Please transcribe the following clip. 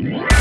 Yeah.